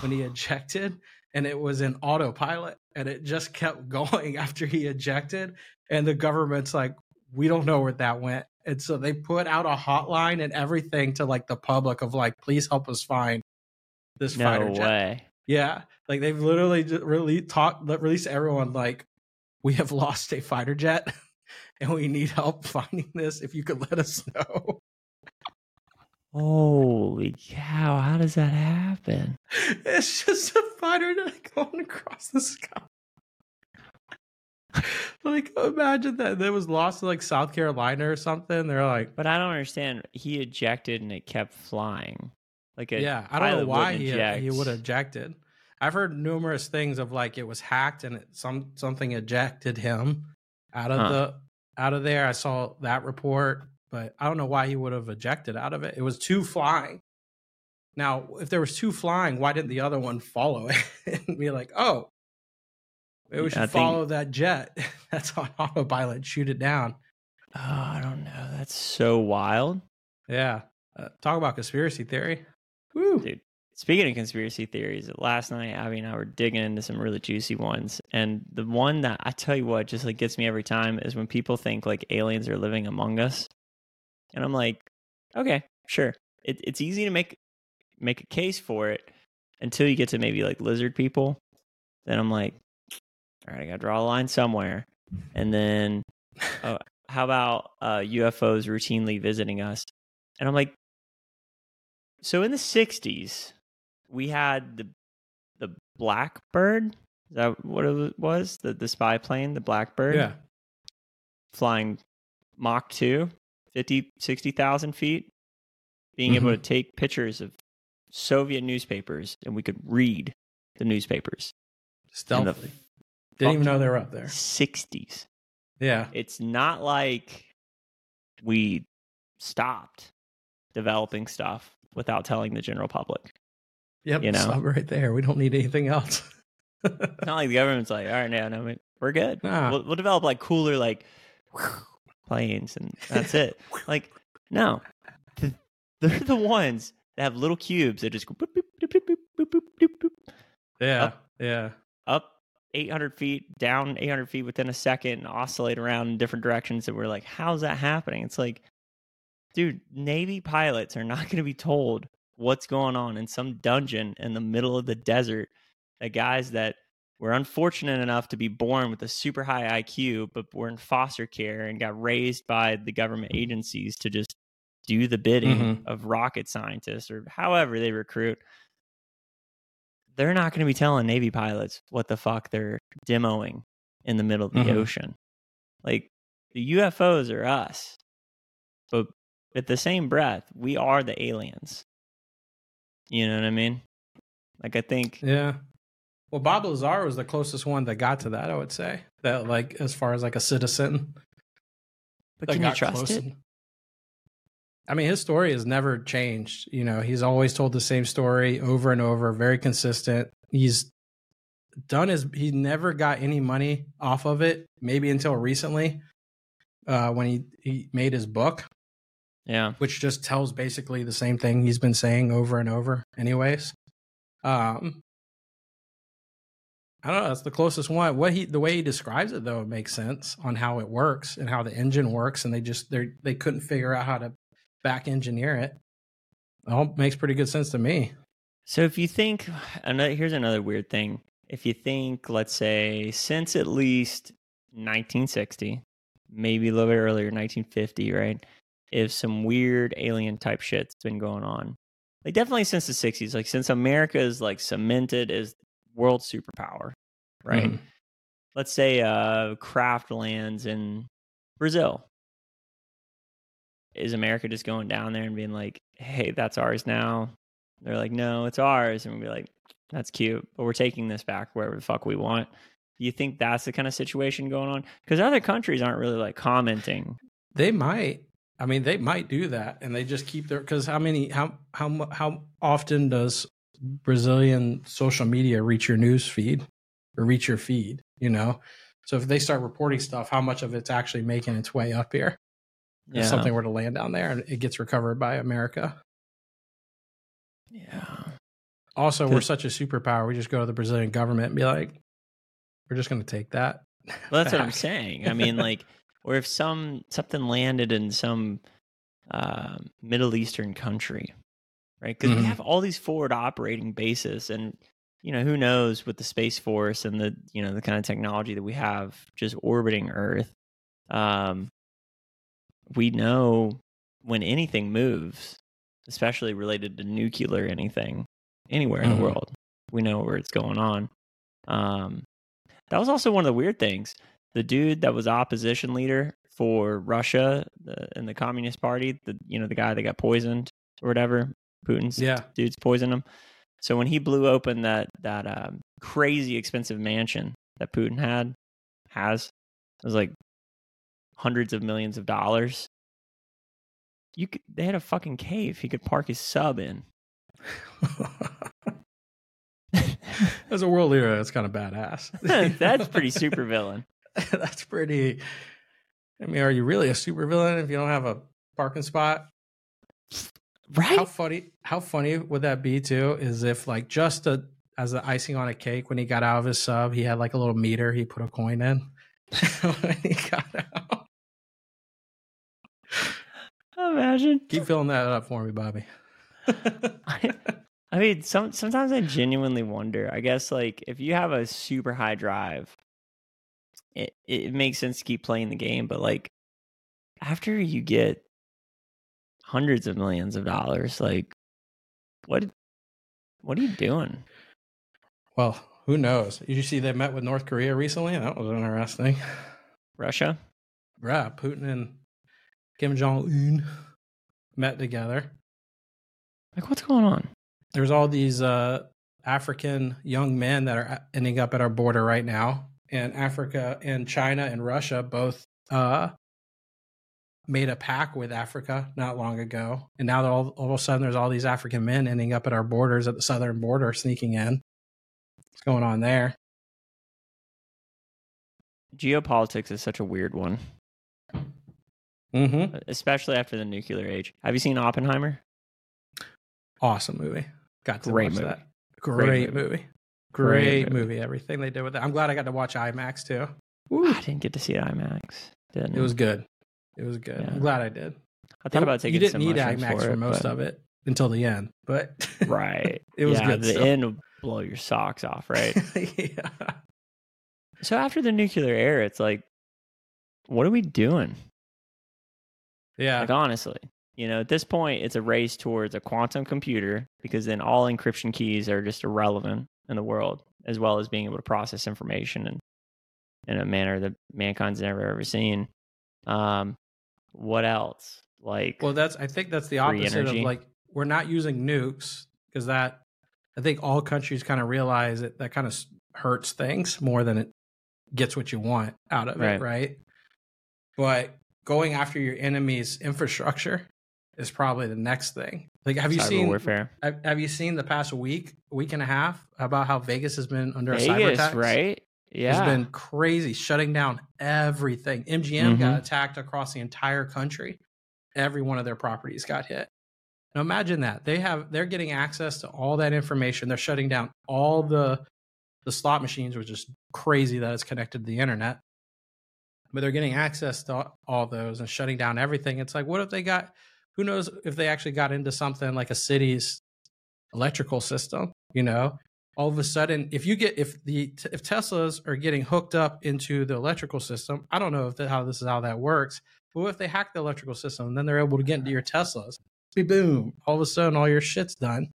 when he ejected, and it was in autopilot, and it just kept going after he ejected. And the government's like, we don't know where that went. And so they put out a hotline and everything to like the public of like, please help us find this No fighter jet. way. Yeah, like they've literally just really talked, released everyone like, we have lost a fighter jet, and we need help finding this. If you could let us know, Holy cow! How does that happen? it's just a fighter jet going across the sky. like, imagine that that was lost to like South Carolina or something. They're like, But I don't understand. He ejected and it kept flying. Like a yeah, I don't know why he eject. he would have ejected. I've heard numerous things of like it was hacked and it, some something ejected him out of Huh. the out of there. I saw that report, but I don't know why he would have ejected out of it. It was two flying. Now, if there was two flying, why didn't the other one follow it and be like, oh, maybe we should I think- follow that jet that's on autopilot, shoot it down. Oh, I don't know. That's so wild. Yeah. Uh, talk about conspiracy theory. Woo. Dude. Speaking of conspiracy theories, last night Abby and I were digging into some really juicy ones, and the one that I tell you what just like gets me every time is when people think like aliens are living among us, and I'm like, okay, sure, it, it's easy to make make a case for it until you get to maybe like lizard people. Then I'm like, all right, I gotta draw a line somewhere, and then oh, how about uh, UFOs routinely visiting us? And I'm like, so in the '60s, we had the the Blackbird. Is that what it was? The the spy plane, the Blackbird, Yeah. flying Mach 2, 50, 60,000 feet, being able mm-hmm. to take pictures of Soviet newspapers, and we could read the newspapers. in the Stealthily. Didn't even know they were up there. 60s. Yeah. It's not like we stopped developing stuff without telling the general public. Yep, you know, stop right there. We don't need anything else. not like the government's like, all right, now no, we're good. Nah. We'll, we'll develop like cooler like planes, and that's it. like, no, they're the ones that have little cubes that just go boop, boop, boop, boop, boop, boop, boop, Yeah, up, yeah, up 800 feet, down 800 feet within a second, oscillate around in different directions. And we're like, how's that happening? It's like dude, Navy pilots are not going to be told what's going on in some dungeon in the middle of the desert. The guys that were unfortunate enough to be born with a super high IQ, but were in foster care and got raised by the government agencies to just do the bidding Mhm. of rocket scientists or however they recruit. They're not going to be telling Navy pilots what the fuck they're demoing in the middle of the Mhm. ocean. Like the UFOs are us, but at the same breath, we are the aliens. You know what I mean? Like I think Yeah. Well, Bob Lazar was the closest one that got to that, I would say. That like as far as like a citizen. But can you trust it? I mean, his story has never changed. You know, he's always told the same story over and over, very consistent. He's done his he never got any money off of it, maybe until recently. Uh when he, he made his book, Yeah. which just tells basically the same thing he's been saying over and over anyways um i don't know that's the closest one what he the way he describes it though it makes sense on how it works and how the engine works and they just they they couldn't figure out how to back engineer it it all makes pretty good sense to me So if you think, another, here's another weird thing. If you think, let's say, since at least 1960, maybe a little bit earlier, 1950, right? If some weird alien type shit's been going on, like definitely since the 60s, like since America is like cemented as world superpower, right? Mhm. Let's say uh, craft lands in Brazil. Is America just going down there and being like, hey, that's ours now? They're like, no, it's ours. And we'll be like, that's cute, but we're taking this back wherever the fuck we want. You think that's the kind of situation going on? Because other countries aren't really like commenting. they might i mean they might do that and they just keep their because how many how how how often does brazilian social media reach your news feed or reach your feed you know? So if they start reporting stuff how much of it's actually making its way up here? If something were to land down there and it gets recovered by america. Yeah. also we're such a superpower we just go to the brazilian government and be like we're just going to take that Well, that's what I'm saying. I mean, like, or if some something landed in some um Middle Eastern country, right? Because Mhm. we have all these forward operating bases, and you know, who knows with the space force and the you know the kind of technology that we have just orbiting Earth. Um, we know when anything moves, especially related to nuclear anything anywhere in Mhm. the world, we know where it's going on. Um, that was also one of the weird things. The dude that was opposition leader for Russia the, and the Communist Party, the you know the guy that got poisoned or whatever, Putin's yeah dudes poisoned him. So when he blew open that that um, crazy expensive mansion that Putin had has, it was like hundreds of millions of dollars. you could, they had a fucking cave he could park his sub in. As a world leader, that's kind of badass. That's pretty super villain. that's pretty. I mean, are you really a super villain if you don't have a parking spot? Right? How funny! How funny would that be too? Is if like just a, as the icing on a cake when he got out of his sub, he had like a little meter he put a coin in. when he got out. Imagine. Keep filling that up for me, Bobby. I, I mean, some sometimes I genuinely wonder. I guess like if you have a super high drive, it it makes sense to keep playing the game. But like after you get hundreds of millions of dollars, like what what are you doing? well, who knows? Did you see they met with North Korea recently? That was interesting. Russia? Yeah, Putin and Kim Jong Un met together. Like what's going on? There's all these uh, African young men that are ending up at our border right now, and Africa and China and Russia both uh, made a pact with Africa not long ago, and now all, all of a sudden there's all these African men ending up at our borders at the southern border, sneaking in. What's going on there? Geopolitics is such a weird one, Mm-hmm. especially after the nuclear age. Have you seen Oppenheimer? Awesome movie. Got to Great watch movie. that. Great, Great movie. movie. Great, Great movie. movie. Everything they did with it. I'm glad I got to watch IMAX too. I didn't get to see it IMAX. Didn't. It was good. It was good. Yeah. I'm glad I did. I thought about taking. You didn't some need IMAX for, it, most but- of it until the end, but Right. it was yeah, good. The stuff. end will blow your socks off, right? yeah. so after the nuclear era, it's like, what are we doing? Yeah. Like honestly, you know, at this point, it's a race towards a quantum computer because then all encryption keys are just irrelevant in the world, as well as being able to process information in in a manner that mankind's never ever seen. Um, what else? Like, Well, that's I think that's the opposite energy. of like we're not using nukes because that I think all countries kind of realize that that kind of hurts things more than it gets what you want out of Right. it, right? But going after your enemy's infrastructure is probably the next thing. Like, have you cyber seen warfare? Have, have you seen the past week, week and a half about how Vegas has been under a cyber Vegas, attack? right? Yeah. It's been crazy, shutting down everything. MGM got Mhm. attacked across the entire country. Every one of their properties got hit. Now imagine that they have they're getting access to all that information. They're shutting down all the the slot machines, which is crazy that it's connected to the internet. But they're getting access to all those and shutting down everything. It's like, what if they got? Who knows if they actually got into something like a city's electrical system? You know, all of a sudden if you get if the if teslas are getting hooked up into the electrical system i don't know if that, how this is how that works but what if they hack the electrical system then they're able to get into your teslas boom all of a sudden all your shit's done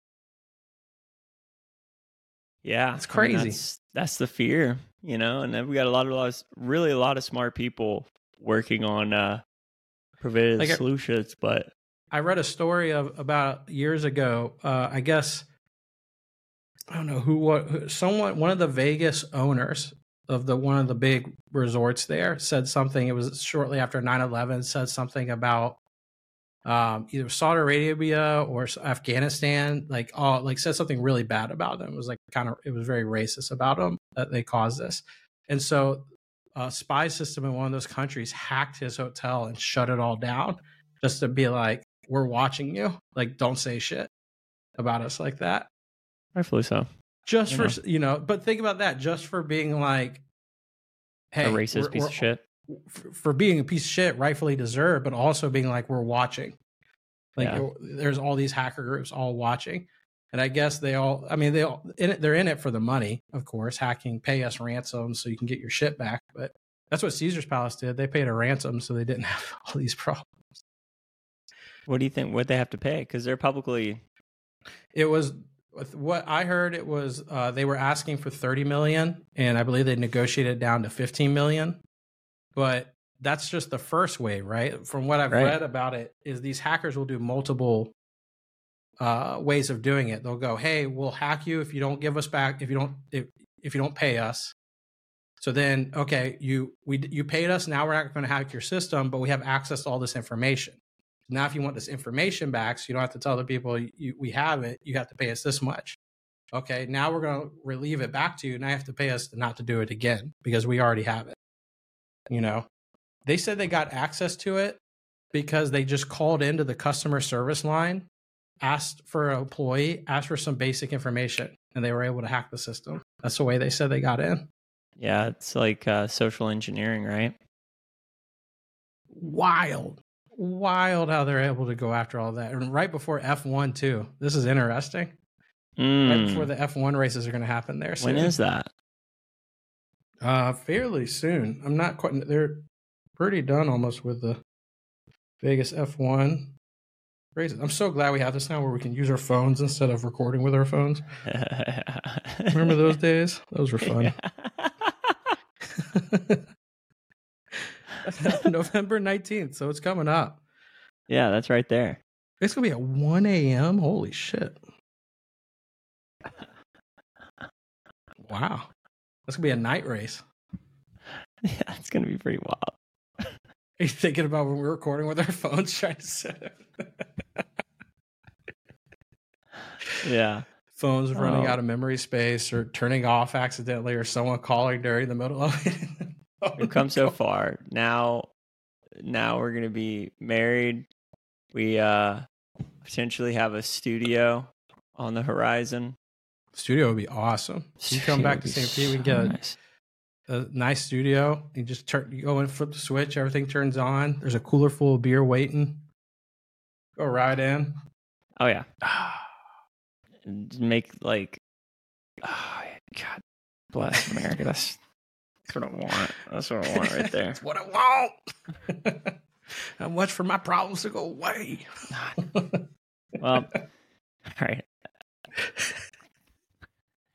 Yeah, It's I mean, crazy. that's, that's the fear, you know. And then we got a lot of, lot of really a lot of smart people working on uh preventative Like a- solutions. But i read a story of about years ago uh i guess i don't know who what someone one of the vegas owners of the one of the big resorts there said something it was shortly after 9-11 said something about um, either Saudi Arabia or Afghanistan, like all like said something really bad about them. It was like kind of it was very racist about them that they caused this, and so a spy system in one of those countries hacked his hotel and shut it all down just to be like, we're watching you, like don't say shit about us like that rightfully so. just You for know. you know but think about that just for being like hey a racist we're- piece we're- of shit. for, being a piece of shit rightfully deserved but also being like we're watching like Yeah. there's all these hacker groups all watching and i guess they all i mean they all in it, they're in it for the money of course hacking pay us ransom so you can get your shit back but that's what caesar's palace did they paid a ransom so they didn't have all these problems What do you think? What they have to pay? Because they're publicly It was what I heard. It was uh, they were asking for thirty million, and I believe they negotiated it down to fifteen million. But that's just the first wave, right? From what I've Right. read about it, is these hackers will do multiple uh, ways of doing it. They'll go, "Hey, we'll hack you if you don't give us back if you don't if if you don't pay us." So then, okay, you we you paid us. Now we're not going to hack your system, but we have access to all this information. Now, if you want this information back, so you don't have to tell the people you, we have it, you have to pay us this much. Okay, now we're going to relieve it back to you. Now I have to pay us not to do it again because we already have it. You know, they said they got access to it because they just called into the customer service line, asked for an employee, asked for some basic information, and they were able to hack the system. That's the way they said they got in. Yeah, it's like uh, social engineering, right? Wild, wild how they're able to go after all that. And right before F1, too. This is interesting. Right before Mm. the F1 races are going to happen there. When soon. is that? Uh, fairly soon. I'm not quite. They're pretty done almost with the Vegas F1 races. I'm so glad we have this now where we can use our phones instead of recording with our phones. Remember those days? Those were fun. November 19th, so it's coming up. yeah, that's right there. It's gonna be at 1 a.m. Holy shit! Wow, that's gonna be a night race. Yeah, it's gonna be pretty wild. Are you thinking about when we're recording with our phones trying to set up? Yeah. phones running Oh. out of memory space or turning off accidentally or someone calling during the middle of it. We've come so far. Now now we're gonna be married. We uh potentially have a studio on the horizon. Studio would be awesome. You come back to St. Pete, we can get a, nice. a nice studio. You just turn, you go and flip the switch, everything turns on. There's a cooler full of beer waiting. Go right in. Oh yeah. And Make like oh God bless America. That's that's what I want. That's what I want right there. That's what I want. How much for my problems to go away? Well, all right.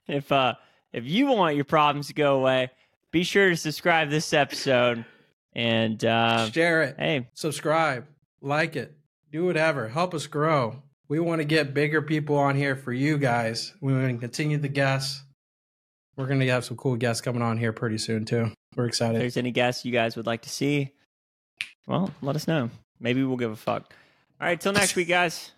If uh if you want your problems to go away, be sure to subscribe this episode. And uh, Share it. hey, subscribe, like it, do whatever. Help us grow. We want to get bigger people on here for you guys. We want to continue the guests. We're going to have some cool guests coming on here pretty soon, too. We're excited. if there's any guests you guys would like to see, well, let us know. Maybe we'll give a fuck. All right, till next week, guys.